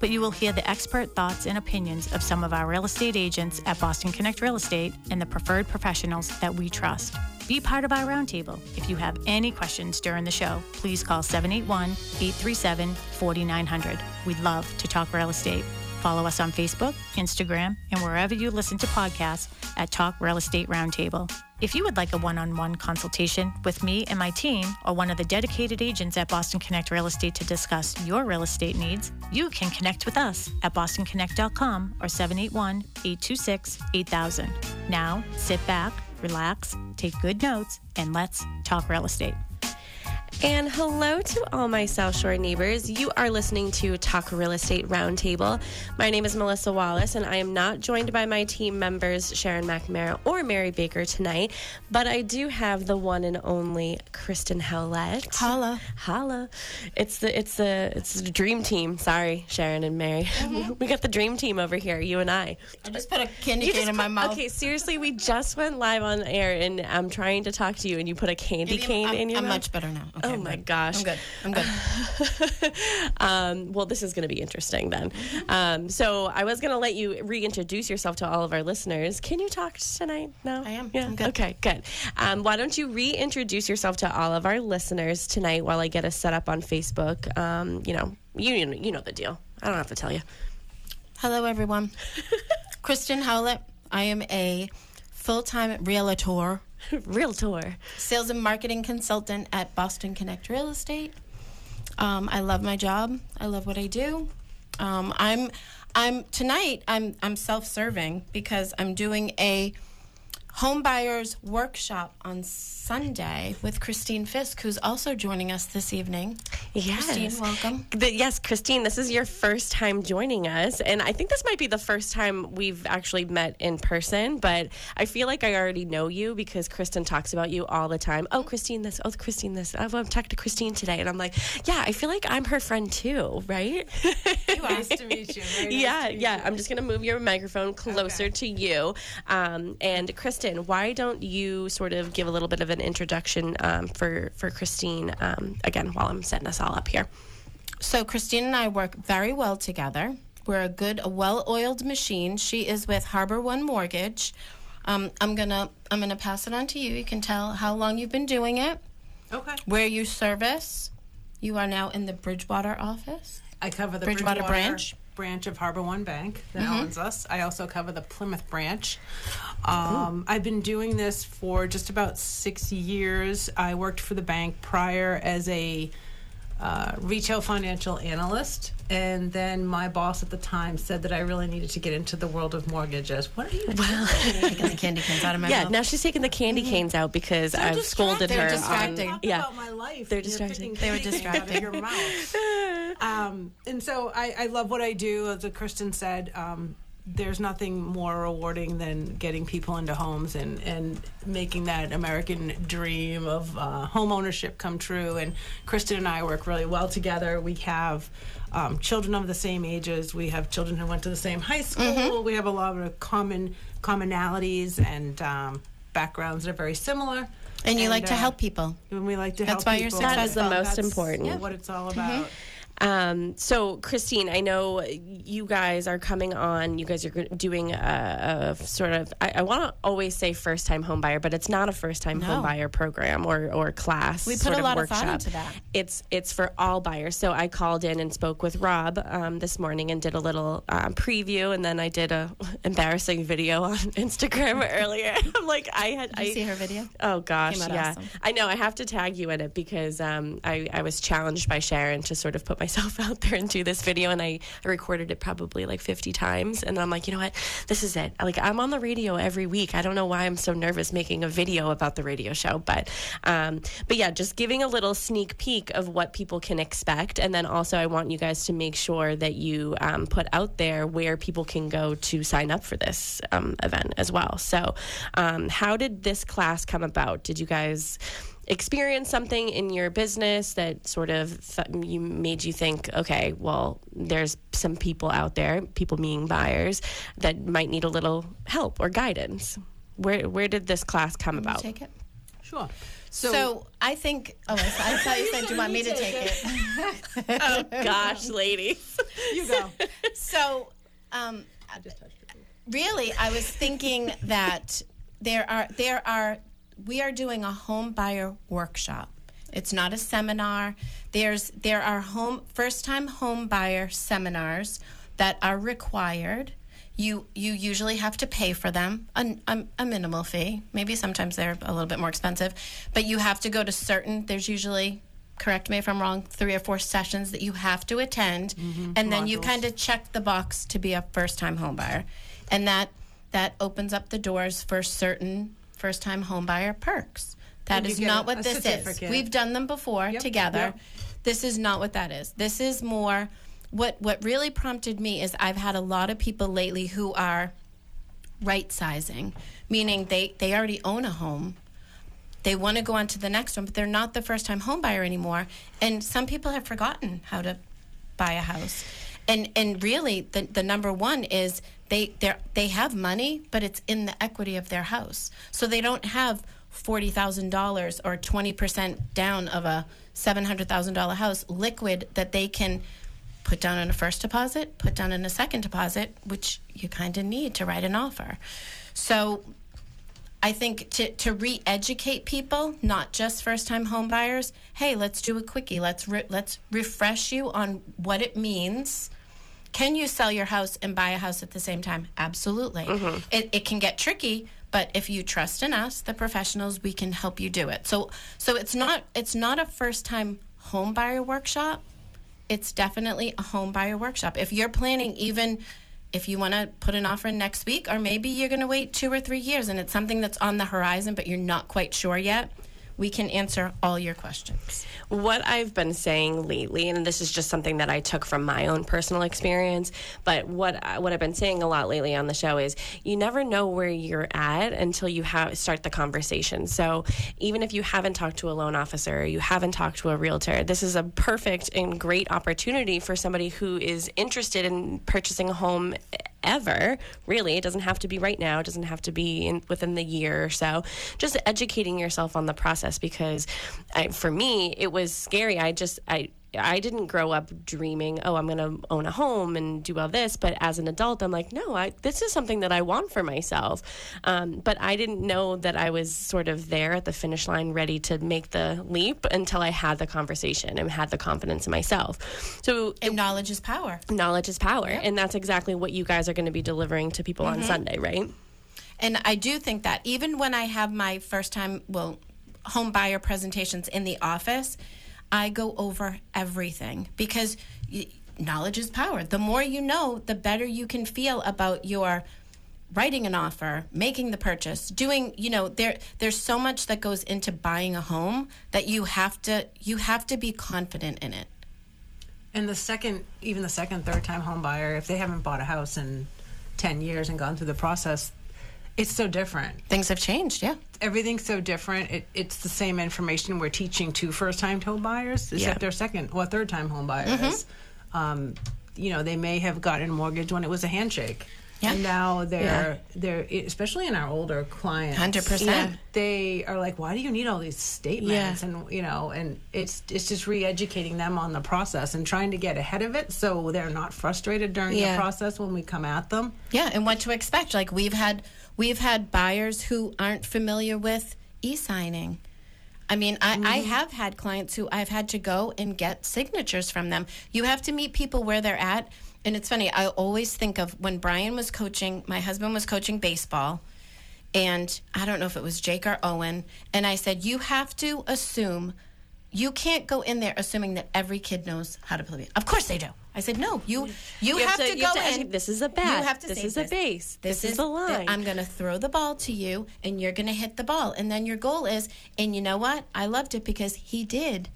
but you will hear the expert thoughts and opinions of some of our real estate agents at Boston Connect Real Estate and the preferred professionals that we trust. Be part of our roundtable. If you have any questions during the show, please call 781 837 4900. We'd love to talk real estate. Follow us on Facebook, Instagram, and wherever you listen to podcasts at Talk Real Estate Roundtable. If you would like a one on one consultation with me and my team, or one of the dedicated agents at Boston Connect Real Estate to discuss your real estate needs, you can connect with us at bostonconnect.com or 781 826 8000. Now, sit back, relax, take good notes, and let's talk real estate. And hello to all my South Shore neighbors. You are listening to Talk Real Estate Roundtable. My name is Melissa Wallace, and I am not joined by my team members Sharon McNamara or Mary Baker tonight, but I do have the one and only Kristen Howlett. Holla. Holla. It's the it's the it's the dream team. Sorry, Sharon and Mary. Mm-hmm. we got the dream team over here, you and I. I just put a candy You cane in my put- mouth. Okay, seriously, we just went live on air, and I'm trying to talk to you, and you put a candy Maybe cane I'm, in your mouth. I'm much better now. Okay, Oh I'm my good. gosh. I'm good. I'm good. um, well, this is going to be interesting then. Um, so I was going to let you reintroduce yourself to all of our listeners. Can you talk tonight? No, I am. Yeah. I'm good. Okay, good. Um, why don't you reintroduce yourself to all of our listeners tonight while I get us set up on Facebook? Um, you know, you you know the deal. I don't have to tell you. Hello, everyone. Kristen Howlett. I am a full-time realtor, Realtor. sales and marketing consultant at Boston Connect Real Estate. Um, I love my job. I love what I do. Um, I'm, I'm tonight. I'm, I'm self-serving because I'm doing a home buyers workshop on Sunday with Christine Fisk, who's also joining us this evening. Yes. Christine, welcome. The- yes, Christine, this is your first time joining us. And I think this might be the first time we've actually met in person, but I feel like I already know you because Kristen talks about you all the time. Oh, Christine, this. Oh, Christine, this. Oh, I'm talking to Christine today. And I'm like, yeah, I feel like I'm her friend too, right? Nice to meet you. Nice yeah, meet yeah. you. I'm just going to move your microphone closer Okay. to you. Um, and Kristen, why don't you sort of give a little bit of an introduction um, for, for Christine um, again while I'm setting us all up here? So Christine and I work very well together. We're a good, a well-oiled machine. She is with Harbor One Mortgage. Um, I'm gonna, I'm gonna pass it on to you. You can tell how long you've been doing it, Okay. where you service. You are now in the Bridgewater office. I cover the Bridgewater Bridgewater, branch? branch of Harbor One Bank that owns us. I also cover the Plymouth branch. Um, I've been doing this for just about six years. I worked for the bank prior as a uh, retail financial analyst, and then my boss at the time said that I really needed to get into the world of mortgages. What are you? well, Taking the candy canes out of my Yeah, mouth. now she's taking the candy canes out because I've scolded her. They're distracting. On, Talk yeah, about my life. They're distracting. They were candy canes out of distracting. Your mouth. um, and so I, I love what I do. As Kristen said, um, there's nothing more rewarding than getting people into homes and, and making that American dream of uh, home ownership come true. And Kristen and I work really well together. We have um, children of the same ages. We have children who went to the same high school. We have a lot of common commonalities and um, backgrounds that are very similar. and you like to uh, help people. and we like to That's help why you're people. successful. That is the most That's important. What it's all about. Um, so, Christine, I know you guys are coming on. You guys are doing a, a sort of, I, I want to always say first time homebuyer, but it's not a first time home buyer program or, or class. We put a lot of workshop. thought into that. It's, it's for all buyers. So, I called in and spoke with Rob um, this morning and did a little um, preview. And then I did a embarrassing video on Instagram earlier. I'm like, I had, Did you I, see her video? Oh gosh, yeah. awesome. I know. I have to tag you in it because um, I, I was challenged by Sharon to sort of put myself out there and do this video, and I, I recorded it probably like 50 times, and I'm like, you know what, this is it. Like I'm on the radio every week. I don't know why I'm so nervous making a video about the radio show, but um, but yeah, just giving a little sneak peek of what people can expect, and then also I want you guys to make sure that you um, put out there where people can go to sign up for this um, event as well. So, um, how did this class come about? Did you guys experience something in your business that sort of th- you made you think, okay, well, there's some people out there, people being buyers, that might need a little help or guidance? Where where did this class come about? Take it. Sure. So, I think. Oh, I, I thought you said you want me to take it. oh gosh, ladies. you go. So, um, really, I was thinking that there are there are we are doing a home buyer workshop. It's not a seminar. There's there are home first time home buyer seminars that are required. You you usually have to pay for them a, a, a minimal fee. Maybe sometimes they're a little bit more expensive, but you have to go to certain. There's usually correct me if I'm wrong, three or four sessions that you have to attend, mm-hmm. and then you kind of check the box to be a first time home buyer, and that that opens up the doors for certain first time home buyer perks. That And is not a- what a this is. We've done them before Yep, together. yep. This is not what that is. This is more what what really prompted me is I've had a lot of people lately who are right sizing, meaning they they already own a home. They want to go on to the next one, but they're not the first time home buyer anymore. And some people have forgotten how to buy a house. And and really the, the number one is they they have money, but it's in the equity of their house. So they don't have forty thousand dollars or twenty percent down of a seven hundred thousand dollar house liquid that they can put down in a first deposit, put down in a second deposit, which you kind of need to write an offer. So I think to, to re-educate people, not just first-time home buyers. Hey, let's do a quickie. Let's re- let's refresh you on what it means. Can you sell your house and buy a house at the same time? Absolutely. Mm-hmm. It, it can get tricky, but if you trust in us, the professionals, we can help you do it. So so it's not it's not a first-time home buyer workshop. It's definitely a home buyer workshop. If you're planning even if you want to put an offer in next week, or maybe you're going to wait two or three years and it's something that's on the horizon, but you're not quite sure yet, we can answer all your questions. What I've been saying lately, and this is just something that I took from my own personal experience, but what I, what I've been saying a lot lately on the show is you never know where you're at until you have start the conversation. So even if you haven't talked to a loan officer, you haven't talked to a realtor, this is a perfect and great opportunity for somebody who is interested in purchasing a home ever really. It doesn't have to be right now. It doesn't have to be in, within the year or so. Just educating yourself on the process because I, for me it was scary. I just i I didn't grow up dreaming, oh, I'm going to own a home and do all this. But as an adult, I'm like, no, I, this is something that I want for myself. Um, but I didn't know that I was sort of there at the finish line, ready to make the leap until I had the conversation and had the confidence in myself. So And knowledge is power. knowledge is power. And that's exactly what you guys are going to be delivering to people on Sunday, right? And I do think that even when I have my first time, well, home buyer presentations in the office, I go over everything because knowledge is power. The more you know, the better you can feel about your writing an offer, making the purchase, doing, you know, there there's so much that goes into buying a home that you have to you have to be confident in it. And the second, even the second, third time home buyer, if they haven't bought a house in 10 years and gone through the process, it's so different. Things have changed, yeah. Everything's so different. It, it's the same information we're teaching to first time home buyers, except Yeah. they're second or third time home buyers. Um, you know, they may have gotten a mortgage when it was a handshake. Yeah. And now they're they're especially in our older clients. 100%. Yeah. They are like, why do you need all these statements? Yeah. And you know, and it's it's just re-educating them on the process and trying to get ahead of it so they're not frustrated during Yeah. the process when we come at them. Yeah, and what to expect. Like we've had we've had buyers who aren't familiar with e-signing. I mean, I, I mm-hmm. have had clients who I've had to go and get signatures from them. You have to meet people where they're at. And it's funny, I always think of when Brian was coaching, my husband was coaching baseball, and I don't know if it was Jake or Owen, and I said, You have to assume you can't go in there assuming that every kid knows how to play. Of course they do. I said, No, you you, You have, to, you go to ask, in. This is a bat. You have to this say is a base. This, is, the line. I'm going to throw the ball to you, and you're going to hit the ball. And then your goal is, and you know what? I loved it because he did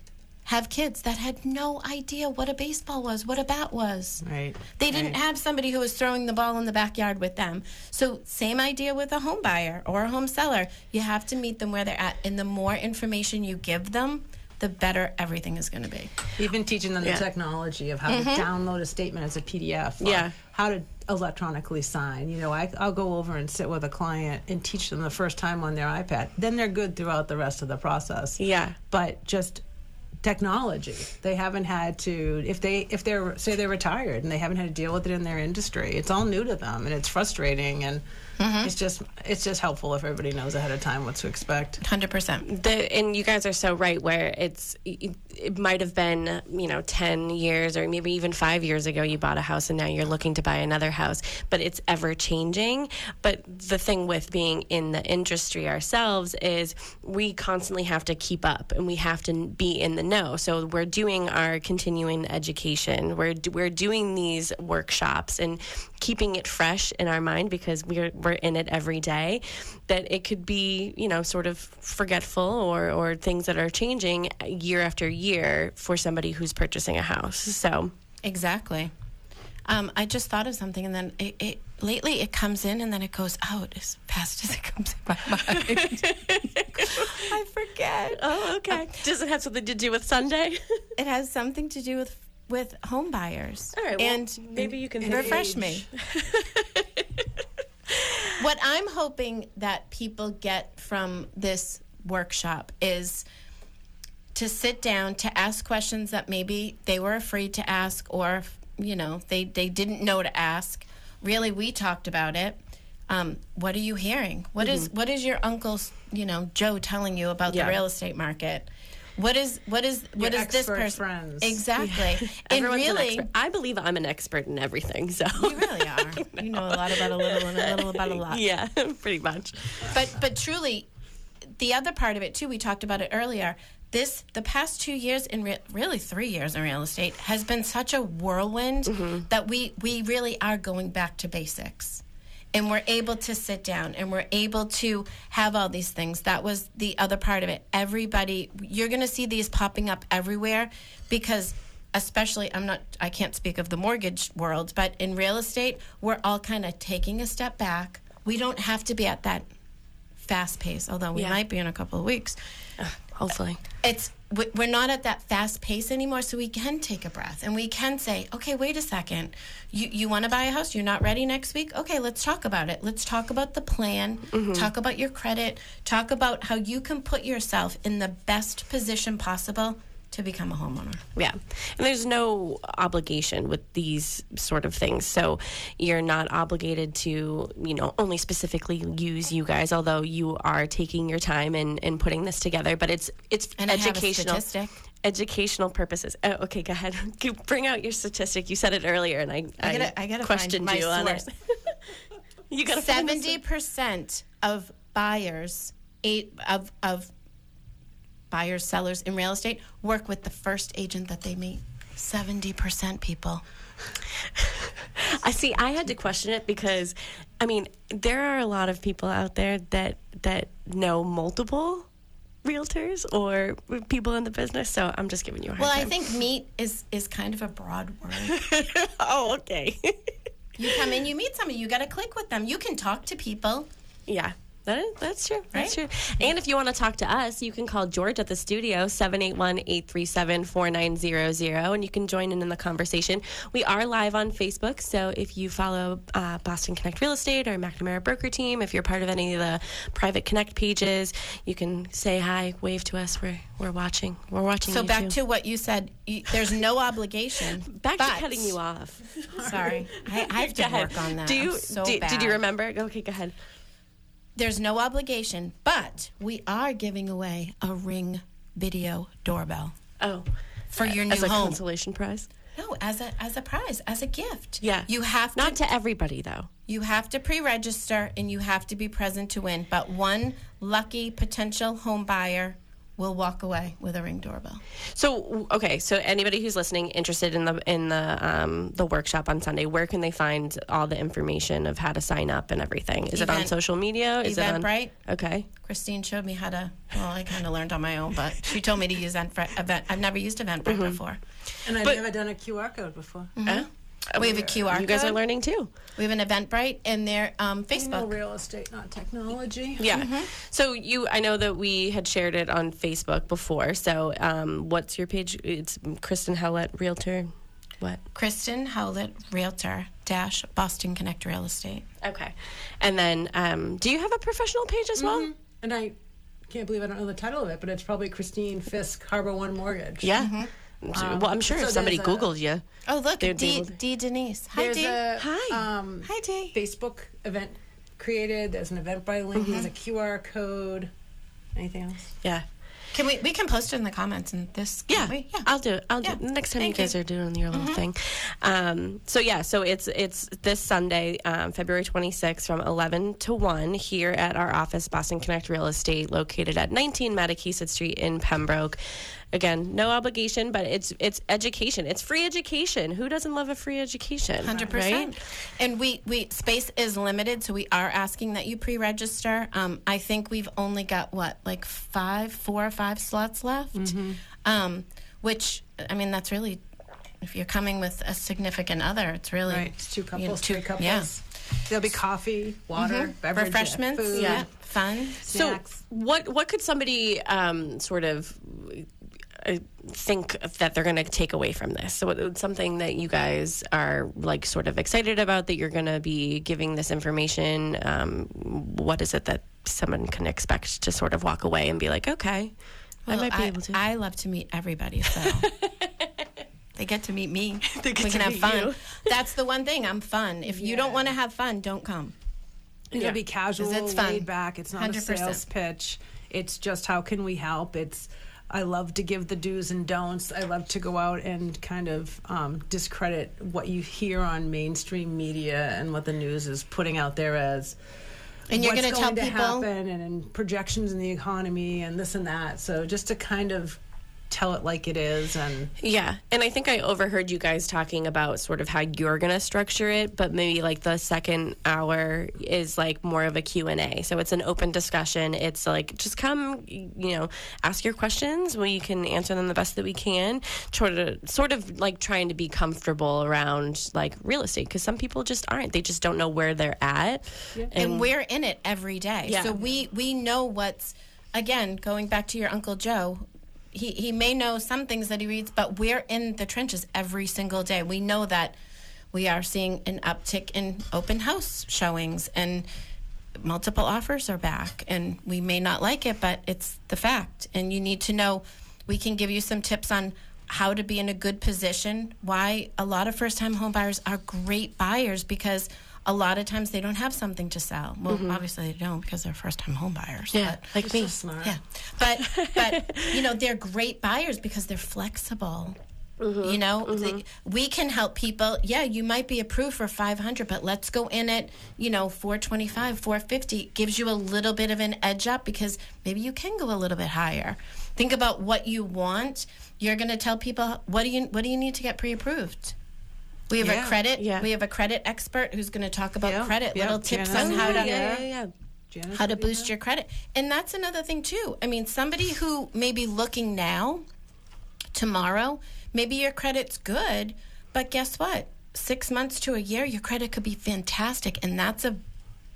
have kids that had no idea what a baseball was, what a bat was. Right. They didn't have somebody who was throwing the ball in the backyard with them. So, same idea with a home buyer or a home seller. You have to meet them where they're at. And the more information you give them, the better everything is going to be. Even teaching them Yeah. the technology of how to mm-hmm. download a statement as a PDF. Yeah. How to electronically sign. You know, I, I'll go over and sit with a client and teach them the first time on their iPad. Then they're good throughout the rest of the process. Yeah. But just technology they haven't had to if they if they're say they're retired and they haven't had to deal with it in their industry it's all new to them and it's frustrating and Mm-hmm. it's just it's just helpful if everybody knows ahead of time what to expect 100%. the, and you guys are so right where it's it, might have been you know 10 years or maybe even 5 years ago you bought a house and now you're looking to buy another house but it's ever changing. But the thing with being in the industry ourselves is we constantly have to keep up and we have to be in the know. So we're doing our continuing education. We're we're doing these workshops and keeping it fresh in our mind because we're we're in it every day that it could be you know sort of forgetful or or things that are changing year after year for somebody who's purchasing a house so Exactly. Um, I just thought of something, and then it, it lately it comes in, and then it goes out as fast as it comes in my mind. I forget. oh okay does it have something to do with sunday It has something to do with with home buyers. All right, well, and maybe you can refresh me. What I'm hoping that people get from this workshop is to sit down to ask questions that maybe they were afraid to ask or you know they they didn't know to ask. Really we talked about it. Um, what are you hearing? What is what is your uncle's you know joe telling you about Yeah. the real estate market what is what is what Your is this expert person? friends. exactly. And Everyone's an really expert. i believe i'm an expert in everything so. You really are. You know a lot about a little and a little about a lot. Yeah pretty much. But but truly the other part of it too we talked about it earlier this the past two years in re- really three years in real estate has been such a whirlwind mm-hmm. that we we really are going back to basics and we're able to sit down and we're able to have all these things. That was the other part of it. Everybody you're going to see these popping up everywhere because especially i'm not i can't speak of the mortgage world but in real estate we're all kind of taking a step back. We don't have to be at that fast pace although we Yeah. might be in a couple of weeks hopefully. It's we- we're not at that fast pace anymore so we can take a breath and we can say okay wait a second. You you want to buy a house? You're not ready next week? Okay let's talk about it. Let's talk about the plan. Mm-hmm. Talk about your credit. Talk about how you can put yourself in the best position possible to become a homeowner Yeah. And there's no obligation with these sort of things. So you're not obligated to, you know, only specifically use you guys, although you are taking your time and, and putting this together. But it's it's And I have a educational statistic. educational purposes. Oh, okay, go ahead. Bring out your statistic. You said it earlier and I, I gotta- I gotta questioned you on it. you the Seventy percent of buyers, eight of of buyers, sellers in real estate work with the first agent that they meet. Seventy percent people. I see. I had to question it because, I mean, there are a lot of people out there that that know multiple realtors or people in the business. So I'm just giving you a hard Well, I think meet is is kind of a broad word. oh, okay. you come in, you meet somebody, you got to click with them. You can talk to people. yeah. That is, that's true. That's Right? true. And if you want to talk to us, you can call George at the studio, 781-837-4900, and you can join in in the conversation. We are live on Facebook, so if you follow uh, Boston Connect Real Estate or McNamara Broker Team, if you're part of any of the private Connect pages, you can say hi, wave to us. We're, we're watching. We're watching So back too. to what you said. There's no obligation. Back to cutting you off. Sorry, I, I have to work on that. Do you, so do- did you remember? Okay, go ahead. There's no obligation, but we are giving away a Ring video doorbell Oh, for your new as a home. consolation prize? No, as a as a prize, as a gift. Yeah. You have Not to to everybody, though. you have to pre-register and you have to be present to win. But one lucky potential home buyer will walk away with a Ring doorbell. So okay, so anybody who's listening interested in the in the um, the workshop on Sunday, where can they find all the information of how to sign up and everything? Is it on social media? Is it on Eventbrite. Okay. Christine showed me how to. Well, I kind of learned on my own, but she told me to use Eventbrite. Event, I've never used Eventbrite Mm-hmm. before. And I've But- never done a QR code before. Uh, We have a QR code. you guys are learning too. We have an Eventbrite and their um, I know Facebook. real estate, not technology. Yeah. Mm-hmm. So you, I know that we had shared it on Facebook before. So um, what's your page? It's Kristen Howlett, Realtor. What? Kristen Howlett, Realtor dash Boston Connect Real Estate. Okay. And then, um, do you have a professional page as well? Mm-hmm. And I can't believe I don't know the title of it, but it's probably Christine Fisk, Harbor One Mortgage. Yeah. Well, I'm sure so if somebody a- Googled you. Oh, look, They'd D, D Denise. Hi, There's D. a Hi. Um, Hi, D. Facebook event created. There's an event by link. There's a Mm-hmm. QR code. Anything else? Yeah. Can we we can post it in the comments and this? Yeah, we? yeah. I'll do it. I'll do it next time Thank you guys you. are doing your little thing. Um, so yeah, so it's it's this Sunday, um, February 26th, from 11 to 1 here at our office, Boston Connect Real Estate, located at 19 Mattakeesett Street in Pembroke. Again, no obligation, but it's it's education. It's free education. Who doesn't love a free education? Hundred right? percent. And we we space is limited, so we are asking that you pre-register. Um, I think we've only got what like five, four or five slots left. Mm-hmm. Um, which I mean, that's really if you're coming with a significant other, it's really Right. It's two you know, couples, two- three couples. Yeah. There'll be coffee, water, beverage, Refreshments, food. yeah, fun. Snacks. So, what what could somebody um, sort of think that they're going to take away from this? So, what, something that you guys are like sort of excited about that you're going to be giving this information. Um, what is it that someone can expect to sort of walk away and be like, okay, I might be able to. I love to meet everybody, so they get to meet me. They get we to can have meet fun. you. That's the one thing. I'm fun. If you don't want to have fun, don't come. It'll Yeah. be casual, it's fun. laid back. It's not a 100%. sales pitch. It's just how can we help. It's I love to give the do's and don'ts. I love to go out and kind of um, discredit what you hear on mainstream media and what the news is putting out there as. And you're tell going to people- happen and, and projections in the economy and this and that. So just to kind of tell it like it is and Yeah, and I think I overheard you guys talking about sort of how you're going to structure it, but maybe like the second hour is like more of a Q&A. So it's an open discussion. It's like just come, you know, ask your questions. We can answer them the best that we can. Sort of sort of like trying to be comfortable around like real estate because some people just aren't. They just don't know where they're at. and we're in it every day. Yeah. So we we know what's again going back to your uncle Joe. He he may know some things that he reads, but we're in the trenches every single day. We know that we are seeing an uptick in open house showings and multiple offers are back and we may not like it but it's the fact and you need to know we can give you some tips on how to be in a good position why a lot of first time home buyers are great buyers because a lot of times they don't have something to sell. Well mm-hmm. obviously they don't because they're first time home buyers Yeah, but, like me. smart. yeah. But but you know they're great buyers because they're flexible mm-hmm. you know? The- mm-hmm. we can help people. Yeah you might be approved for 500 but let's go in at you know 425 450 gives you a little bit of an edge up because maybe you can go a little bit higher. Think about what you want. You're going to tell people what do you what do you need to get pre-approved we have Yeah, a credit yeah. we have a credit expert who's going to talk about Yeah, credit yeah, little tips Janice on how oh, to yeah, yeah, yeah. Janice how to boost your credit. And that's another thing too. I mean, somebody who may be looking now, tomorrow, maybe your credit's good, but guess what? Six months to a year, your credit could be fantastic, and that's a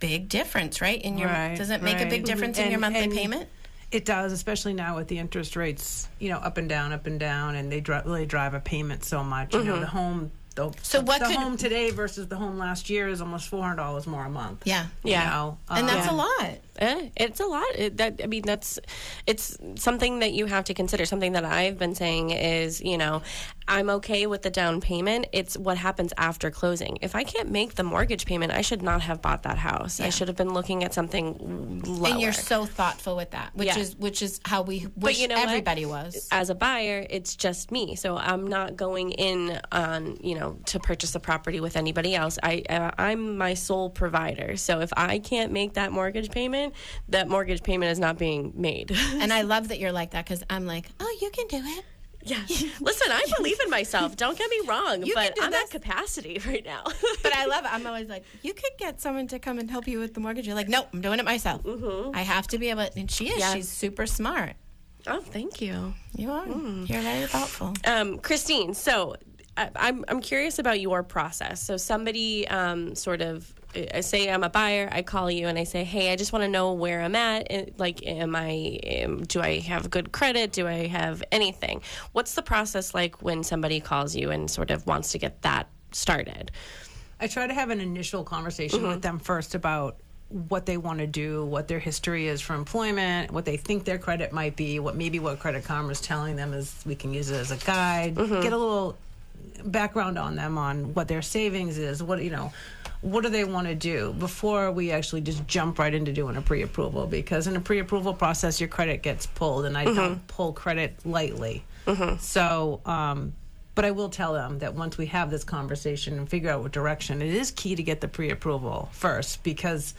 big difference, right? In your Right, does it make a big difference in your monthly and payment? It does, especially now with the interest rates, you know, up and down, up and down, and they dri- really drive a payment so much. You know, mm-hmm. the home, the, So what the could- home today versus the home last year is almost four hundred dollars more a month. Yeah. You Yeah. know? And that's Um, a lot. Eh, it's a lot. It, that I mean, that's it's something that you have to consider. Something that I've been saying is, you know, I'm okay with the down payment. It's what happens after closing. If I can't make the mortgage payment, I should not have bought that house. I should have been looking at something lower. And you're so thoughtful with that, which Yeah. is which is how we wish you know what? everybody was. as a buyer, it's just me. So I'm not going in on, you know, to purchase a property with anybody else. I uh, I'm my sole provider. So if I can't make that mortgage payment, that mortgage payment is not being made. And I love that you're like that because I'm like, oh, you can do it. yeah. Listen, I believe in myself. Don't get me wrong, You but I'm this. at capacity right now. But I love it. I'm always like, you could get someone to come and help you with the mortgage. You're like, nope, I'm doing it myself. I have to be able. To, and she is. Yeah. She's super smart. oh, thank you. You are. You're very thoughtful. Um, Christine, so I, I'm, I'm curious about your process. So somebody um, sort of, I say I'm a buyer, I call you and I say, hey, I just want to know where I'm at. Eh, Like, am I, am, do I have good credit? Do I have anything? What's the process like when somebody calls you and sort of wants to get that started? I try to have an initial conversation with them first about what they want to do, what their history is for employment, what they think their credit might be, what maybe what Credit Karma is telling them is we can use it as a guide. Get a little background on them on what their savings is, what you know, what do they want to do before we actually just jump right into doing a pre-approval? Because in a pre-approval process your credit gets pulled and I don't pull credit lightly. So, um, but I will tell them that once we have this conversation and figure out what direction, it is key to get the pre-approval first because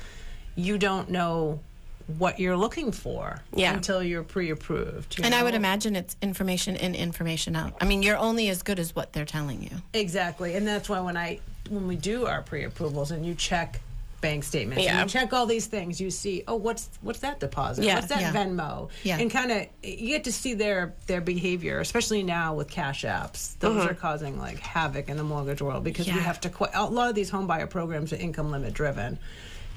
you don't know what you're looking for Yeah. until you're pre-approved. you And I would imagine it's information in, information out. I mean, you're only as good as what they're telling you. Exactly, and that's why when I when we do our pre-approvals and you check bank statements Yeah. and you check all these things, you see, oh, what's what's that deposit? Yeah. What's that Yeah. Venmo? Yeah. and kind of you get to see their their behavior, especially now with cash apps. Those mm-hmm. are causing like havoc in the mortgage world because we have to. Qu- a lot of these home buyer programs are income limit driven.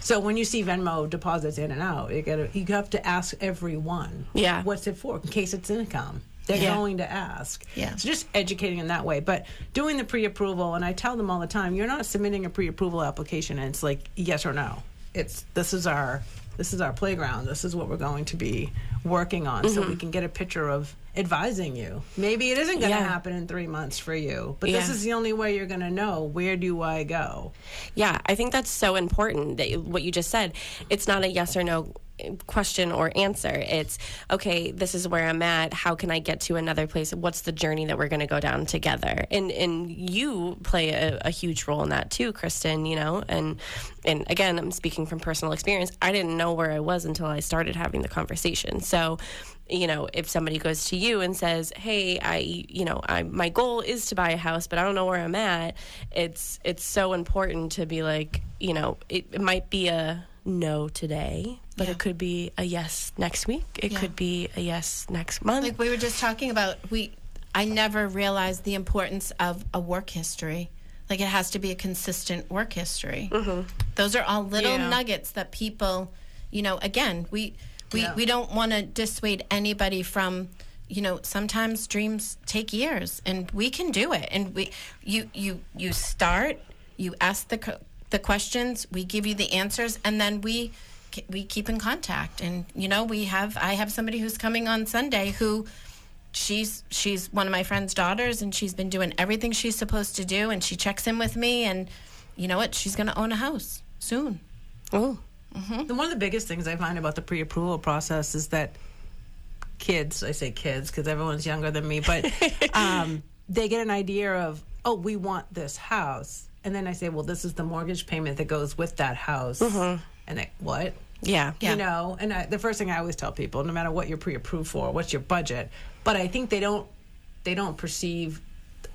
So when you see Venmo deposits in and out, you gotta you have to ask everyone, Yeah. what's it for? In case it's income, they're Yeah. going to ask. Yeah. So just educating in that way. But doing the pre-approval, and I tell them all the time, you're not submitting a pre-approval application, and it's like yes or no. It's this is our this is our playground. This is what we're going to be working on, so we mm-hmm. can get a picture of advising you. Maybe it isn't going to Yeah. happen in three months for you, but this is the only way you're going to know where do I go. Yeah, I think that's so important that what you just said. It's not a yes or no question or answer. It's okay, this is where I'm at. How can I get to another place? What's the journey that we're going to go down together? And and you play a, a huge role in that too, Kristen, you know. And and again, I'm speaking from personal experience. I didn't know where I was until I started having the conversation. So, you know, if somebody goes to you and says, "Hey, I, you know, I my goal is to buy a house, but I don't know where I'm at," it's it's so important to be like, you know, it, it might be a no today, but Yeah. it could be a yes next week. It Yeah. could be a yes next month. Like we were just talking about, we I never realized the importance of a work history. Like it has to be a consistent work history. Mm-hmm. Those are all little Yeah. nuggets that people, you know, again, we we, we don't want to dissuade anybody from you know sometimes dreams take years and we can do it and we you you you start you ask the the questions we give you the answers and then we we keep in contact and you know we have i have somebody who's coming on sunday who she's she's one of my friend's daughters and she's been doing everything she's supposed to do and she checks in with me and you know what she's going to own a house soon oh, And one of the biggest things I find about the pre-approval process is that kids, I say kids because everyone's younger than me, but um, they get an idea of, oh, we want this house. And then I say, well, this is the mortgage payment that goes with that house. And they, what? Yeah. Yeah. You know, and I, the first thing I always tell people, no matter what you're pre-approved for, what's your budget, but I think they don't, they don't perceive,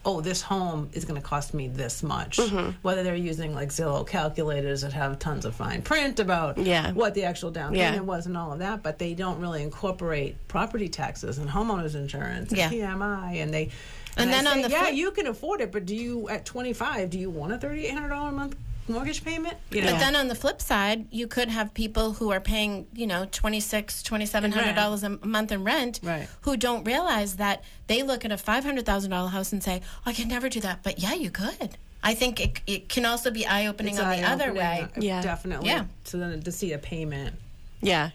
oh, this home is going to cost me this much. Mm-hmm. Whether they're using like Zillow calculators that have tons of fine print about Yeah. what the actual down Yeah. payment was and all of that, but they don't really incorporate property taxes and homeowners insurance and Yeah. PMI, and they. And I then on say, the yeah, flip- you can afford it, but do you at 25? Do you want a $3,800 a month mortgage payment. You But then on the flip side, you could have people who are paying, you know, twenty six, twenty seven hundred dollars a month in rent, Right. who don't realize that they look at a five hundred thousand dollar house and say, oh, "I can never do that," but yeah, you could. I think it, it can also be eye opening on the other eye-opening, way. uh, Yeah. definitely. Yeah. So then to see a payment. Yeah.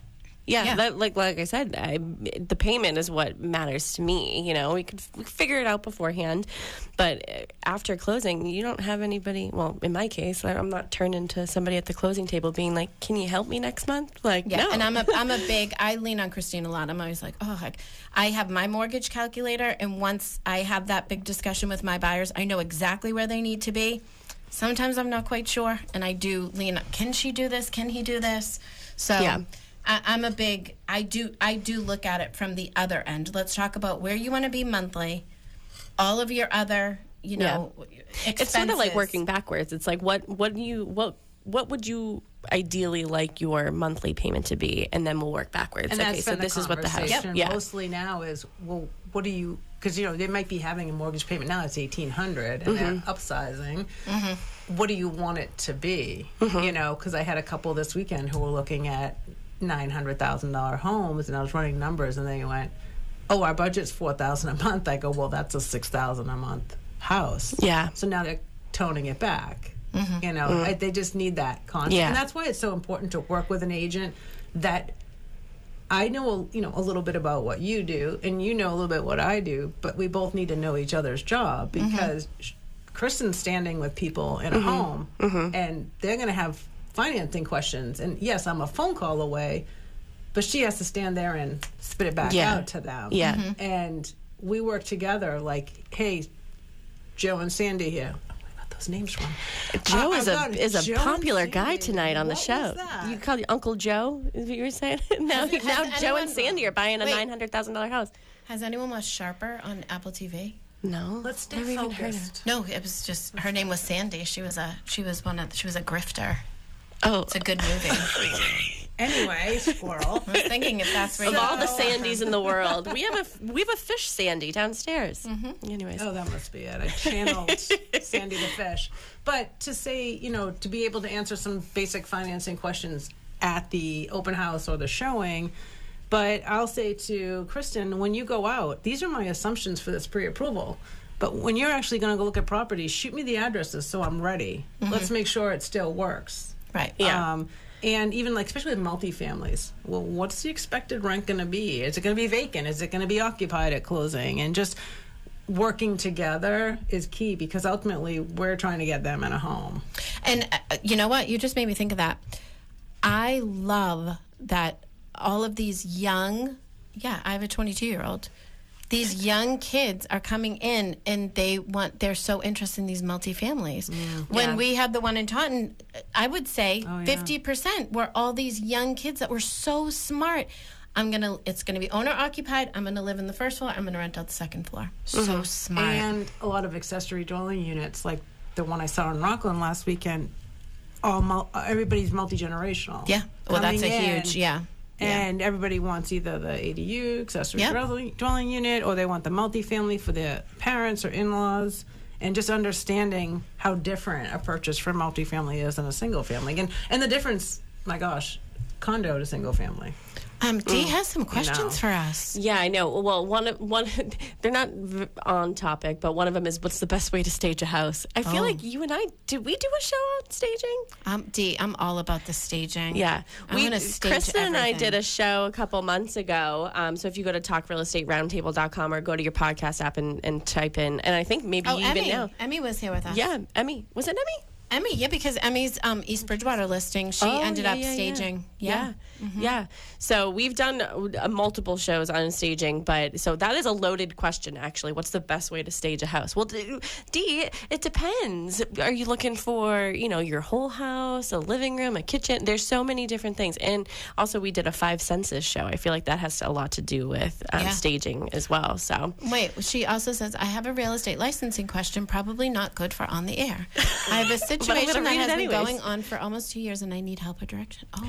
Yeah, Yeah. That, like like I said, I, the payment is what matters to me. You know, we could f- figure it out beforehand, but uh, after closing, you don't have anybody. Well, in my case, I'm not turned into somebody at the closing table being like, "Can you help me next month?" Like, Yeah, no. and I'm a I'm a big I lean on Christine a lot. I'm always like, oh, heck. I have my mortgage calculator, and once I have that big discussion with my buyers, I know exactly where they need to be. Sometimes I'm not quite sure, and I do lean. Can she do this? Can he do this? So Yeah. I, I'm a big. I do I do look at it from the other end. Let's talk about where you want to be monthly, all of your other, you know, it's sort of like working backwards. It's like what what do you what what would you ideally like your monthly payment to be, and then we'll work backwards. And okay, that's so been this the is what the house. conversation Yeah. mostly now is well, what do you? Because you know they might be having a mortgage payment now. It's eighteen hundred, and they're Mm-hmm. upsizing. What do you want it to be? Mm-hmm. You know, because I had a couple this weekend who were looking at nine hundred thousand dollar homes, and I was running numbers, and they went, "Oh, our budget's four thousand a month." I go, "Well, that's a six thousand a month house." Yeah. So now they're toning it back. You know, I, they just need that constant, Mm-hmm. Yeah. and that's why it's so important to work with an agent that I know, you know, a little bit about what you do, and you know a little bit what I do, but we both need to know each other's job Mm-hmm. because Kristen's standing with people in a Mm-hmm. home, and they're going to have financing questions. And yes, I'm a phone call away, but she has to stand there and spit it back Yeah. out to them. Yeah. Mhm. and we work together. Like, hey, Joe and Sandy here. Oh, I got those names wrong. Joe Uh, is a is a Joe and popular guy tonight on the What show. You call you Uncle Joe? Is what you were saying? now Has- now has Joe and Sandy are buying a Wait. nine hundred thousand dollar house. Has anyone watched Sharper on Apple TV? No, Let's stay never even heard of- focused. No, it was just her name was Sandy. She was a she was one of she was a grifter. Oh, It's a good movie. Anyway, squirrel. I was thinking if that's where of you all the Sandys in the world, we have a we have a fish Sandy downstairs. Mm-hmm. Anyways, Oh, that must be it. I channeled Sandy the fish. But to say, you know, to be able to answer some basic financing questions at the open house or the showing. But I'll say to Kristen, when you go out, these are my assumptions for this pre approval. But when you're actually going to go look at properties, shoot me the addresses so I'm ready. Mm-hmm. Let's make sure it still works. Right. Yeah. Um, and even like, especially with multifamilies, well, what's the expected rent going to be? Is it going to be vacant? Is it going to be occupied at closing? And just working together is key because ultimately we're trying to get them in a home. And uh, you know what? You just made me think of that. I love that all of these young, yeah, I have a 22 year old. These young kids are coming in and they want, they're so interested in these multifamilies. when Yeah. we had the one in Taunton, I would say oh, yeah. 50% were all these young kids that were so smart. I'm gonna. It's gonna be owner occupied. I'm gonna live in the first floor. I'm gonna rent out the second floor. So mm-hmm. smart. And a lot of accessory dwelling units, like the one I saw in Rockland last weekend, all mul- everybody's multi generational. yeah. Well, that's a huge. Yeah. And everybody wants either the ADU, accessory Yep. dwelling, dwelling unit, or they want the multifamily for their parents or in laws. And just understanding how different a purchase for multifamily is than a single family. And, and the difference, my gosh, condo to single family. Um, Dee has some questions for us. Yeah, I know. Well, one of one, they're not on topic, but one of them is what's the best way to stage a house. I feel Oh. like you and I did we do a show on staging? Um, Dee, I'm all about the staging. Yeah, I'm stage Kristen and I did a show a couple months ago. Um, so if you go to talkrealestateroundtable.com or go to your podcast app and, and type in, and I think maybe Oh, even Emmy. now. Emmy was here with us. Yeah, Emmy. Was it Emmy? Emmy. Yeah, because Emmy's um, East Bridgewater listing, she Oh, ended yeah, up yeah. staging. Yeah. Yeah. Yeah. So we've done uh, multiple shows on staging, but so that is a loaded question, actually. What's the best way to stage a house? Well, D, D, it depends. Are you looking for, you know, your whole house, a living room, a kitchen? There's so many different things. And also, we did a five senses show. I feel like that has a lot to do with um, Yeah. staging as well. So. Wait, she also says, I have a real estate licensing question, probably not good for on the air. I have a situation that has been anyways. going on for almost two years and I need help or direction. Oh,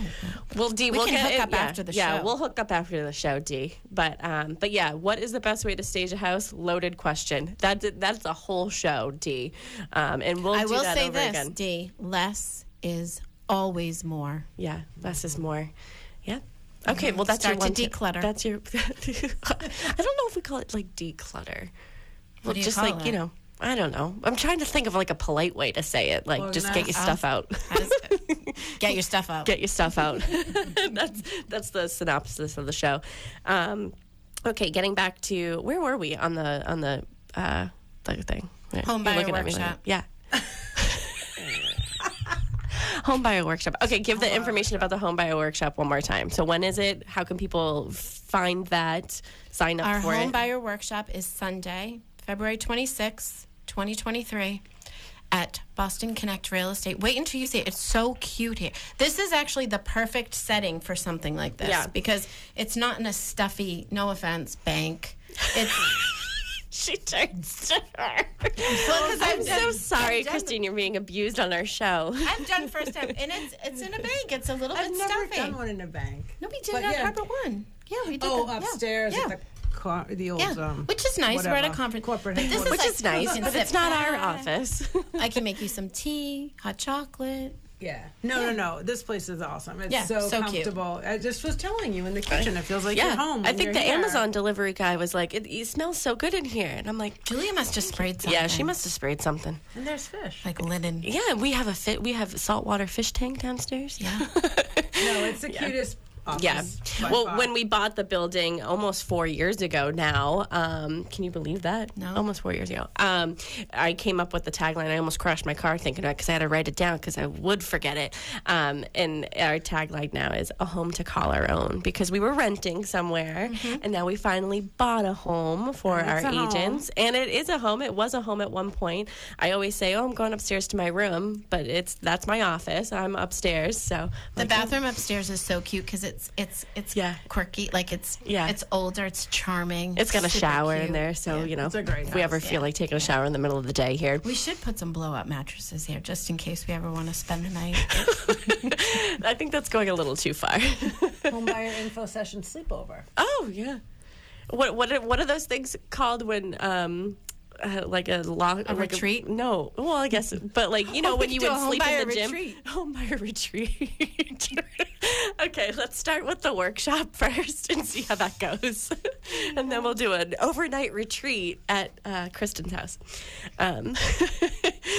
Well, D, We will can get hook up yeah, after the yeah, show. Yeah, we'll hook up after the show, D. But um, but yeah, what is the best way to stage a house? Loaded question. That's that's a whole show, D. Um, and we'll I do will that say over this, again. D. Less is always more. Yeah, less is more. Yeah. Okay, well that's Start your to one tip. declutter. That's your. I don't know if we call it like declutter. Well, do you just call like you it? know, I don't know. I'm trying to think of like a polite way to say it. Like just get your Organize. stuff out. Get your stuff out. get your stuff out. that's that's the synopsis of the show. Um, okay, getting back to where were we on the on the uh, the thing? Home buyer me like workshop. yeah. home buyer workshop. Okay, give the information about the home buyer workshop one more time. So when is it? How can people find that? Sign up Our for home it. buyer workshop is Sunday, February 26th, 2023 at Boston Connect Real Estate. Wait until you see it. It's so cute here. This is actually the perfect setting for something like this Yeah. because it's not in a stuffy, no offense, bank. It's she turns to her. because I'm so sorry, Christine. You're being abused on our show. I've done first time, and it's it's in a bank. It's a little I've bit never stuffy. done one in a bank. No, we did But it at yeah. Harbor One. Yeah, we did. Oh, that. Upstairs Yeah. at the car, the old Yeah, um, which is nice. We're at a conference. corporate But this headquarters. Which like- is nice, but it's not our office. I can make you some tea, hot chocolate. Yeah. No, no, no. This place is awesome. It's Yeah, so, so cute. comfortable. I just was telling you in the kitchen, it feels like you're home. I think you're the here. Amazon delivery guy was like, it, it smells so good in here. And I'm like, Julia must have sprayed something. yeah, she must have sprayed something. And there's fish. like linen. Yeah, we have a fit. We have saltwater fish tank downstairs. Yeah. No, it's the cutest office. Yeah. Well, far. when we bought the building almost four years ago now, um, can you believe that? No. Almost four years ago. Um, I came up with the tagline. I almost crashed my car thinking about it because I had to write it down because I would forget it. Um, and our tagline now is a home to call our own because we were renting somewhere and now we finally bought a home for And our it's a home. agents. And it is a home. It was a home at one point. I always say, oh, I'm going upstairs to my room, but it's that's my office. I'm upstairs. So The like, bathroom upstairs is so cute because it's it's it's it's Yeah. quirky. Like it's Yeah. it's older. It's charming. It's got a shower cute. in there, so you know, It's a great if we ever house, feel like taking a shower in the middle of the day here, We should put some blow up mattresses here just in case we ever want to spend the night. I think that's going a little too far. home buyer info session sleepover. oh yeah, what what are, what are those things called when um. Uh, like a lock, A like retreat? no, well, I guess, but like you know, Oh, when you would sleep in the gym. retreat. Home buyer retreat. okay, let's start with the workshop first and see how that goes, and then we'll do an overnight retreat at uh, Kristen's house. Um,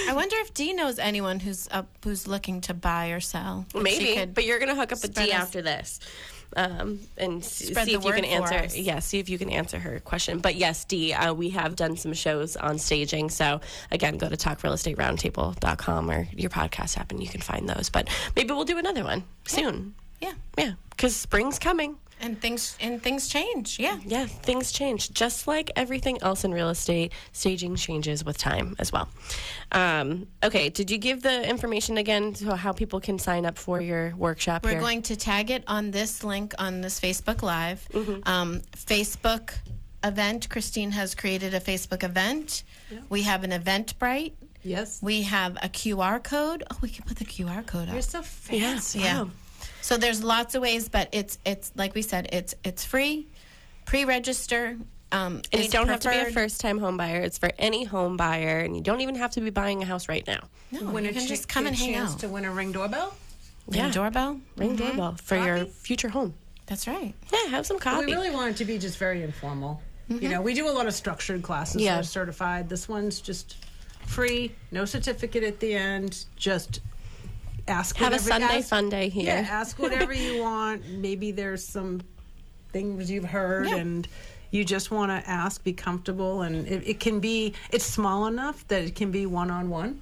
I wonder if Dee knows anyone who's up who's looking to buy or sell. Maybe, but you're gonna hook up with us- after this, um, and Spread see if you can answer. Yeah, see if you can answer her question. But yes, Dee, uh, we have done some shows on staging. So again, go to talkrealestateroundtable.com or your podcast app, and you can find those. But maybe we'll do another one soon. yeah, Yeah, because spring's coming. And things and things change. Yeah. Yeah, things change. Just like everything else in real estate, staging changes with time as well. Um, okay, did you give the information again to how people can sign up for your workshop We're here? going to tag it on this link on this Facebook Live. Mm-hmm. Um, Facebook event. Christine has created a Facebook event. We have an Eventbrite. Yes. We have a QR code. Oh, we can put the QR code up. You're so fancy. Yeah. Wow. So there's lots of ways, but it's it's like we said, it's it's free. Pre-register. Um, And you don't have to be a first time home buyer. It's for any home buyer, and you don't even have to be buying a house right now. No, Win you can ch- just come and hang chance out. to win a ring doorbell. Ring Yeah. doorbell. Ring doorbell for your future home. That's right. Yeah, have some coffee. We really want it to be just very informal. You know, we do a lot of structured classes Yeah. that are certified. This one's just free, no certificate at the end. Just ask. have a whatever- Sunday ask- fun day here. Yeah, ask whatever you want. Maybe there's some things you've heard Yeah. and you just want to ask, be comfortable, and it, it can be. It's small enough that it can be one on one.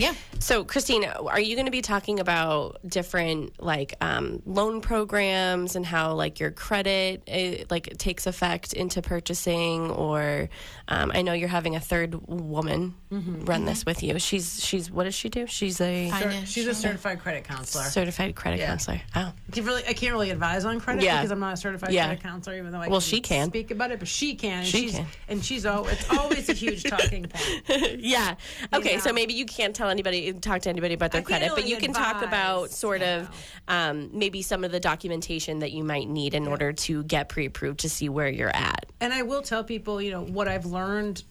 Yeah. So, Christine, are you going to be talking about different like um, loan programs and how like your credit uh, like takes effect into purchasing? Or um, I know you're having a third woman run this with you. She's she's what does she do? She's a Financial. She's a certified credit counselor. certified credit Yeah. counselor. Oh, I can't really, I can't really advise on credit Yeah. because I'm not a certified Yeah. credit counselor, even though I Well, can she can. speak about it. But she can. And She she's, can. And she's oh, it's always a huge talking point. yeah. Okay, so know. maybe you can't tell anybody, talk to anybody about their credit, but you can talk about sort you of um, maybe some of the documentation that you might need in order to get pre-approved to see where you're at. And I will tell people, you know, what I've learned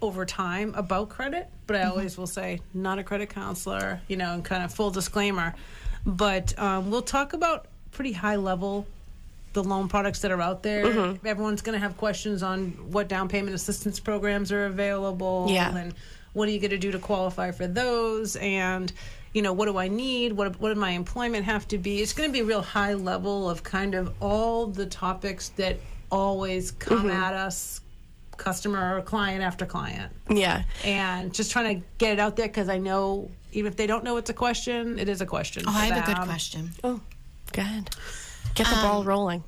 over time about credit, but I always will say, not a credit counselor, you know, and kind of full disclaimer. But um, we'll talk about pretty high level the loan products that are out there. Everyone's going to have questions on what down payment assistance programs are available Yeah. and what are you going to do to qualify for those and you know what do I need what what does my employment have to be it's going to be a real high level of kind of all the topics that always come mm-hmm. at us customer or client after client Yeah. and just trying to get it out there because I know even if they don't know it's a question it is a question Oh, I have a good question. Oh, go ahead. Get the ball um, rolling.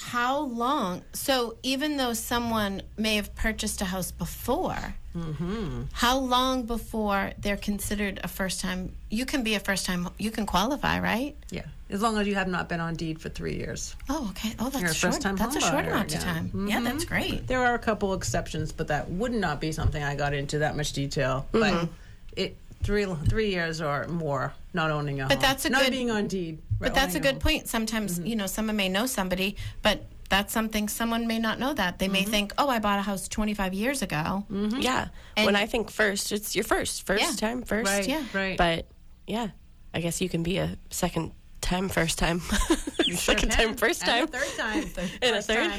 How long? So, even though someone may have purchased a house before, Mm-hmm. how long before they're considered a first time? You can be a first time, you can qualify, right? yeah as long as you have not been on deed for three years Oh, okay. Oh, that's You're a short. first-time That's a short amount of time. Yeah, mm-hmm. that's great. There are a couple exceptions, but that would not be something I got into that much detail. Mm-hmm. But it three three years or more not owning a home. But that's a not good- being on deed. But that's a good home. point. Sometimes, mm-hmm. you know, someone may know somebody, but that's something someone may not know that. They may Mm-hmm. think, oh, I bought a house 25 years ago. Yeah. when I think first, it's your first. First Yeah. time, first. Right, Yeah. right. But yeah, I guess you can be a second time, first time. second time, first time. And a third time. and a third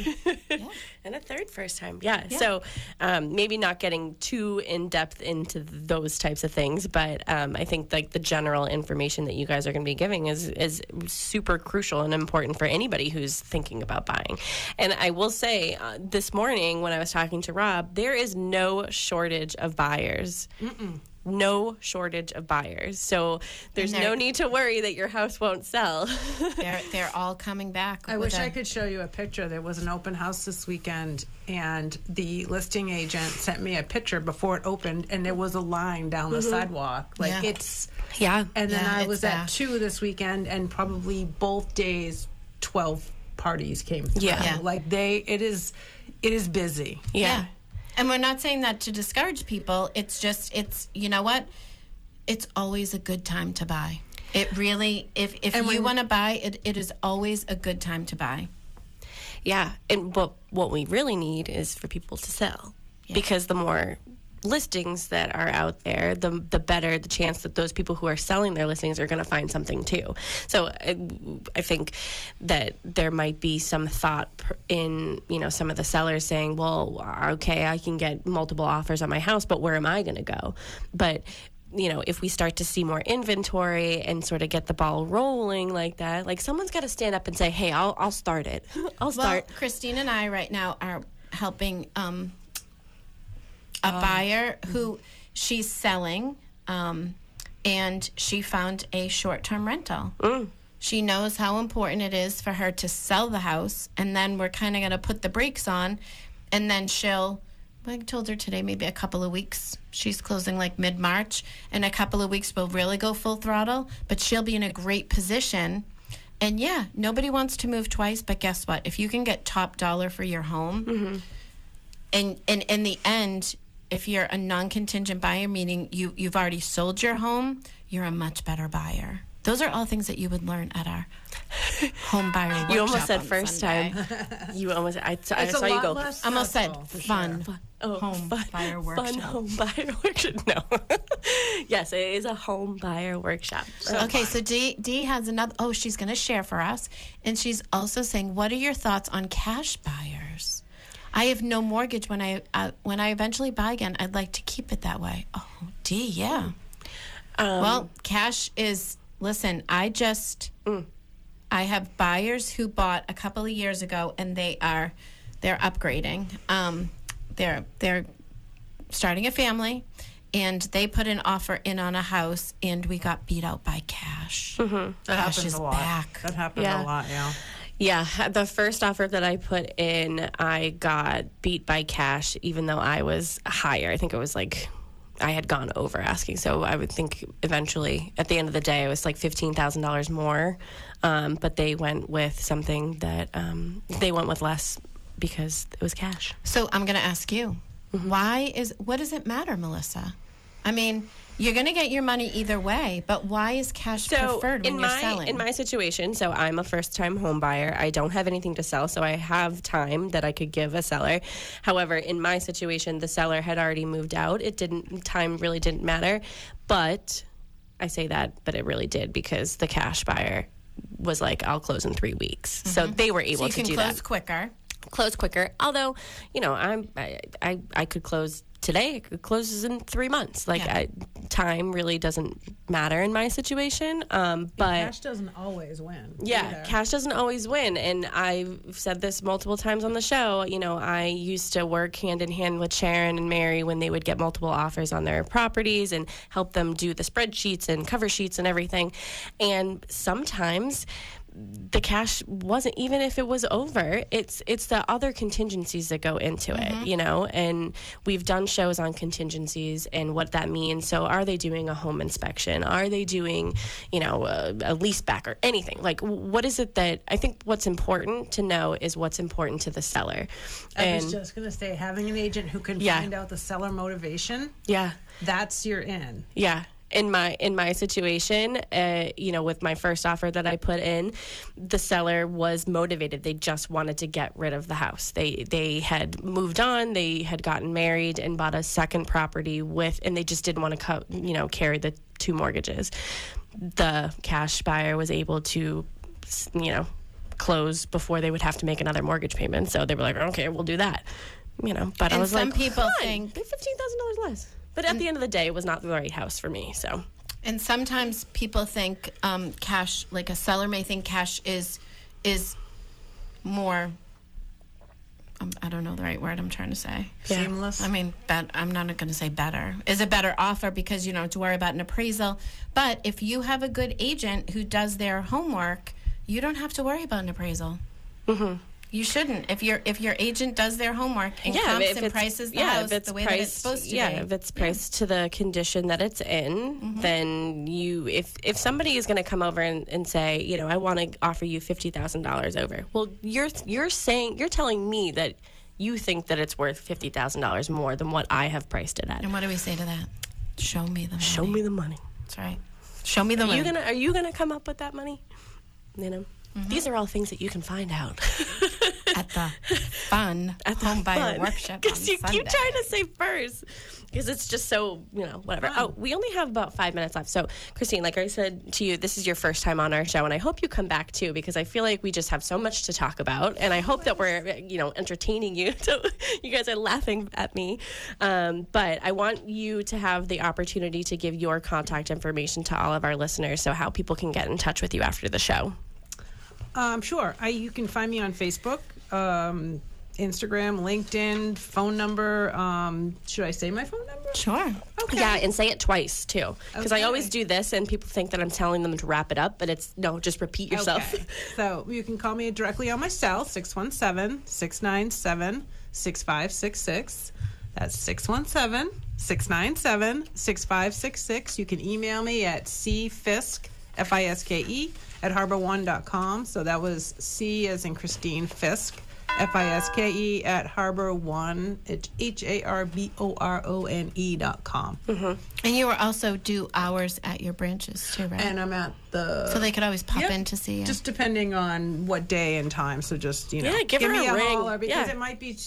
time. and a third first time yeah, so um, maybe not getting too in depth into those types of things but um, i think like the general information that you guys are going to be giving is is super crucial and important for anybody who's thinking about buying and i will say uh, this morning when i was talking to rob there is no shortage of buyers no shortage of buyers so there's no need to worry that your house won't sell they're, they're all coming back. I wish a- I could show you a picture. There was an open house this weekend, and the listing agent sent me a picture before it opened, and there was a line down the mm-hmm. sidewalk. Like Yeah. it's, yeah and then Yeah, I was at two this weekend, and probably both days, twelve parties came. Through. Yeah. Yeah. like they, it is, it is busy. yeah. And we're not saying that to discourage people. It's just, it's, you know what? It's always a good time to buy. It really, if, if And you want to buy, it, it is always a good time to buy. Yeah, and but what we really need is for people to sell because the more listings that are out there, the the better the chance that those people who are selling their listings are going to find something too. So I, I think that there might be some thought in you know some of the sellers saying, well, okay, I can get multiple offers on my house, but where am I going to go? But you know, if we start to see more inventory and sort of get the ball rolling like that, like someone's got to stand up and say, "Hey, I'll I'll start it. I'll Well, start." Christine and I right now are helping um, a Oh. buyer who she's selling, um, and she found a short-term rental. Mm. She knows how important it is for her to sell the house, and then we're kind of going to put the brakes on, and then she'll. I told her today, maybe a couple of weeks. She's closing like mid March. In a couple of weeks, we'll really go full throttle, but she'll be in a great position. And yeah, nobody wants to move twice, but guess what? If you can get top dollar for your home, and, and in the end, if you're a non contingent buyer, meaning you, you've already sold your home, you're a much better buyer. Those are all things that you would learn at our home buyer workshop. You almost said first Sunday. time. You almost. I, I saw you go. less Almost said stressful, for fun. sure. Oh, home fun, buyer Fun home buyer workshop. No. yes, it is a home buyer workshop. Oh. Okay, so Dee, Dee has another. Oh, she's going to share for us, and she's also saying, "What are your thoughts on cash buyers? I have no mortgage. When I uh, when I eventually buy again, I'd like to keep it that way." Oh, Dee, yeah. well, cash is. Listen, I just. I have buyers who bought a couple of years ago, and they are they're upgrading. Um, they're they're starting a family and they put an offer in on a house and we got beat out by cash. That Cash happens is a lot. back. That happens Yeah. a lot. Yeah. Yeah, the first offer that I put in, I got beat by cash, even though I was higher. I think it was like I had gone over asking. So I would think eventually, at the end of the day, it was like fifteen thousand dollars more. Um, but they went with something that um, they went with less because it was cash. So I'm going to ask you, Mm-hmm. why is what does it matter, Melissa? I mean, You're going to get your money either way, but why is cash So preferred when in you're my selling? in my situation, so I'm a first time home buyer. I don't have anything to sell, so I have time that I could give a seller. However, in my situation, the seller had already moved out. It didn't time really didn't matter, but I say that, but it really did because the cash buyer was like, "I'll close in three weeks," so mm-hmm. they were able so to do close that quicker. close quicker. Although, you know, I'm I I, I could close today. it closes in three months. Like Yeah. I, time really doesn't matter in my situation. Um, but Cash doesn't always win. yeah, either. cash doesn't always win. And I've said this multiple times on the show. You know, I used to work hand in hand with Sharon and Mary when they would get multiple offers on their properties and help them do the spreadsheets and cover sheets and everything. And sometimes the cash wasn't even if it was over it's it's the other contingencies that go into it mm-hmm. you know? And we've done shows on contingencies and what that means. So are they doing a home inspection? Are they doing you know a, a lease back or anything? Like what is it that i think what's important to know is what's important to the seller. I was and just gonna say, having an agent who can Yeah. find out the seller motivation, yeah. that's your in. Yeah. In my in my situation, uh, you know, with my first offer that I put in, the seller was motivated. They just wanted to get rid of the house. They they had moved on. They had gotten married and bought a second property with, and they just didn't want to, co- you know, carry the two mortgages. The cash buyer was able to, you know, close before they would have to make another mortgage payment. So they were like, okay, we'll do that. You know, but I And was some like, people think- fifteen thousand dollars less. But at the end of the day, it was not the right house for me. So And sometimes people think um, cash, like a seller may think cash is is more. Um, I don't know the right word I'm trying to say. Seamless. I mean, bet, I'm not going to say better. Is a better offer because you don't have to worry about an appraisal. But if you have a good agent who does their homework, you don't have to worry about an appraisal. Mm-hmm. You shouldn't. If your if your agent does their homework and yeah, comps and prices the yeah, house if it's the way priced, that it's supposed to yeah, be. if it's priced to the condition that it's in, Mm-hmm. then you, if if somebody is going to come over and, and say, you know, I want to offer you fifty thousand dollars over, well, you're you're saying you're telling me that you think that it's worth fifty thousand dollars more than what I have priced it at. and what do we say to that? Show me the money. Show me the money. That's right. Show me the Are money. you gonna Are you gonna come up with that money? You know, Mm-hmm. these are all things that you can find out. at the fun at the home buyer workshop Because you Sunday. keep trying to say first. Because it's just so, you know, whatever. Oh, we only have about five minutes left. So, Christine, like I said to you, this is your first time on our show, and I hope you come back too, because I feel like we just have so much to talk about, and I hope that we're, you know, entertaining you. So, you guys are laughing at me, um, but I want you to have the opportunity to give your contact information to all of our listeners, so how people can get in touch with you after the show. Um, sure. I, you can find me on Facebook, um, Instagram, LinkedIn, phone number. Um, should I say my phone number? Sure. Okay. Yeah, and say it twice too. Because I always do this, and people think that I'm telling them to wrap it up, but it's no, just repeat yourself. Okay. So you can call me directly on my cell, 617 697 6566. That's 617 697 6566. You can email me at cfiske, F I S K E, at harbor1.com. So that was C as in Christine Fiske, F I S K E, at harbor1, it's H A R B O R O N E dot com. Mm-hmm. And you will also do hours at your branches too, right? And I'm at the. so they could always pop Yep. in to see you. Just depending on what day and time. So just you know, Yeah, give her me a a, ring. holler because Yeah. it might be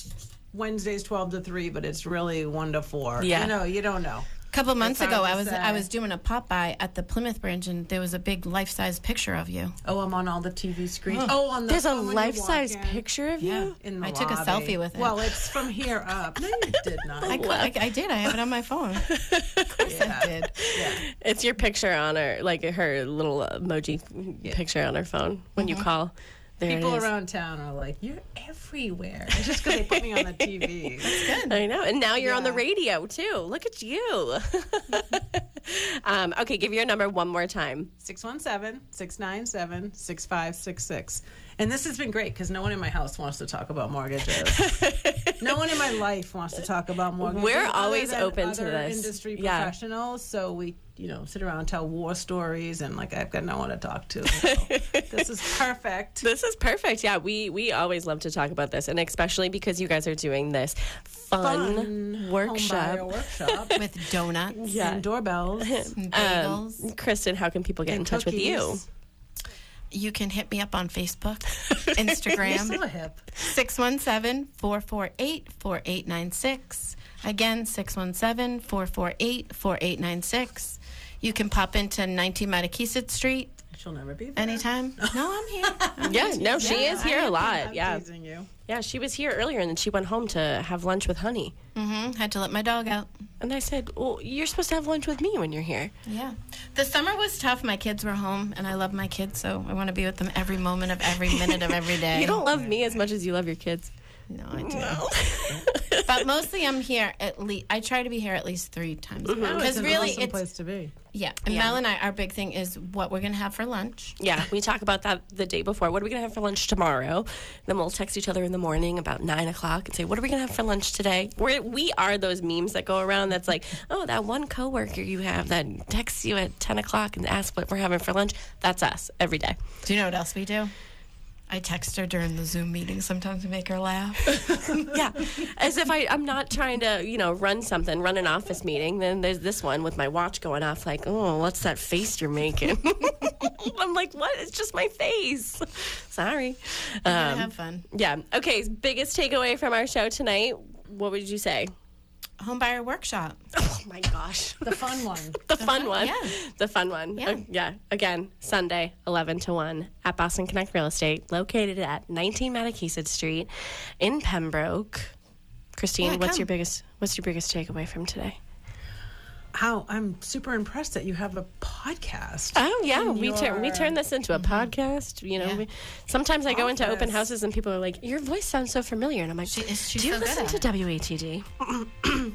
Wednesdays twelve to three, but it's really one to four. Yeah. you know, you don't know. A couple months ago, I was say. I was doing a pop by at the Plymouth branch, and there was a big life size picture of you. Oh, I'm on all the TV screens. Oh, on the There's a when you life size picture of Yeah, you. in the I took a selfie with it. Well, it's from here up. No, you did not. I, cou- I, I did. I have it on my phone. of course I did. It's your picture on her, like her little emoji picture on her phone when you mm-hmm. call. There People around town are like, "You're everywhere." It's just because they put me on the TV. I know, and now you're on the radio too. Look at you. um, okay, give your number one more time. 617-697-6566. And this has been great because no one in my house wants to talk about mortgages. no one in my life wants to talk about mortgages. We're always open to this. Industry Yeah. professionals. So we, you know, sit around and tell war stories, and like I've got no one to talk to. So this is perfect. This is perfect. Yeah, we we always love to talk about this, and especially because you guys are doing this fun, Fun workshop. workshop. with donuts Yeah. and doorbells. and bagels. Um, Kristen, how can people get in and touch with you? you can hit me up on Facebook, You're Instagram, so hip. 617 448 4896. Again, 617 448 4896. You can pop into 19 Mattakeesett Street She'll never be there. anytime. No, I'm here. I'm Yeah, no, she is here a lot. I'm Yeah, teasing you. yeah, she was here earlier, and then she went home to have lunch with Honey. Mm Mhm, Had to let my dog out. And I said, "Well, you're supposed to have lunch with me when you're here." Yeah. The summer was tough. My kids were home, and I love my kids, so I want to be with them every moment of every minute of every day. You don't love me as much as you love your kids. No, I do. but mostly I'm here at least. I try to be here at least three times. Mm-hmm. Oh, it's Because an really, awesome it's place to be. yeah. And Mel and I, our big thing is what we're gonna have for lunch. Yeah, we talk about that the day before. What are we gonna have for lunch tomorrow? Then we'll text each other in the morning about nine o'clock and say, "What are we gonna have for lunch today?" We're, we are those memes that go around. That's like, "Oh, that one coworker you have that texts you at ten o'clock and asks what we're having for lunch." That's us every day. Do you know what else we do? I text her during the Zoom meeting sometimes to make her laugh. yeah, as if I, I'm not trying to, you know, run something, run an office meeting. Then there's this one with my watch going off, like, oh, what's that face you're making? I'm like, what? It's just my face. Sorry. Um, have fun. yeah. Okay. Biggest takeaway from our show tonight. What would you say? Homebuyer workshop. Oh my gosh. The fun one. The fun one. yeah. The fun one. Yeah. Uh, yeah. Again, Sunday, 11 to 1 at Boston Connect Real Estate, located at 19 Mattakeesett Street in Pembroke. Christine, Yeah, what's come. your biggest what's your biggest takeaway from today? How I'm super impressed that you have a podcast. Oh yeah, we turn we turn this into a podcast. You know, Yeah. we, sometimes I go into open houses and people are like, "Your voice sounds so familiar," and I'm like, She is- she's "Do you so listen at to it." WATD?"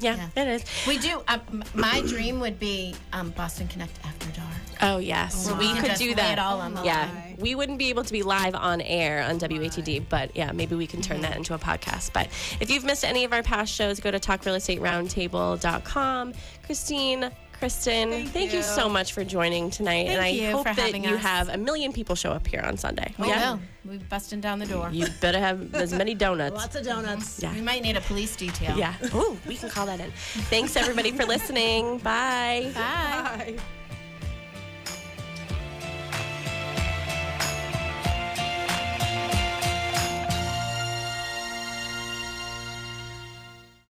yeah, it is. We do. Uh, my dream would be um, Boston Connect After Dark. Oh yes, we could do that. it all on the yeah, line. we wouldn't be able to be live on air on WATD, but yeah, maybe we can turn that into a podcast. But if you've missed any of our past shows, go to talkrealestateroundtable.com. Christine. Kristen, thank, you. you. so much for joining tonight, and I you hope for that you us. have a million people show up here on Sunday. Oh, we will. We're busting down the door. You better have as many donuts. Lots of donuts. Yeah. We might need a police detail. Yeah. Ooh, we can call that in. Thanks everybody for listening. Bye. Bye. Bye.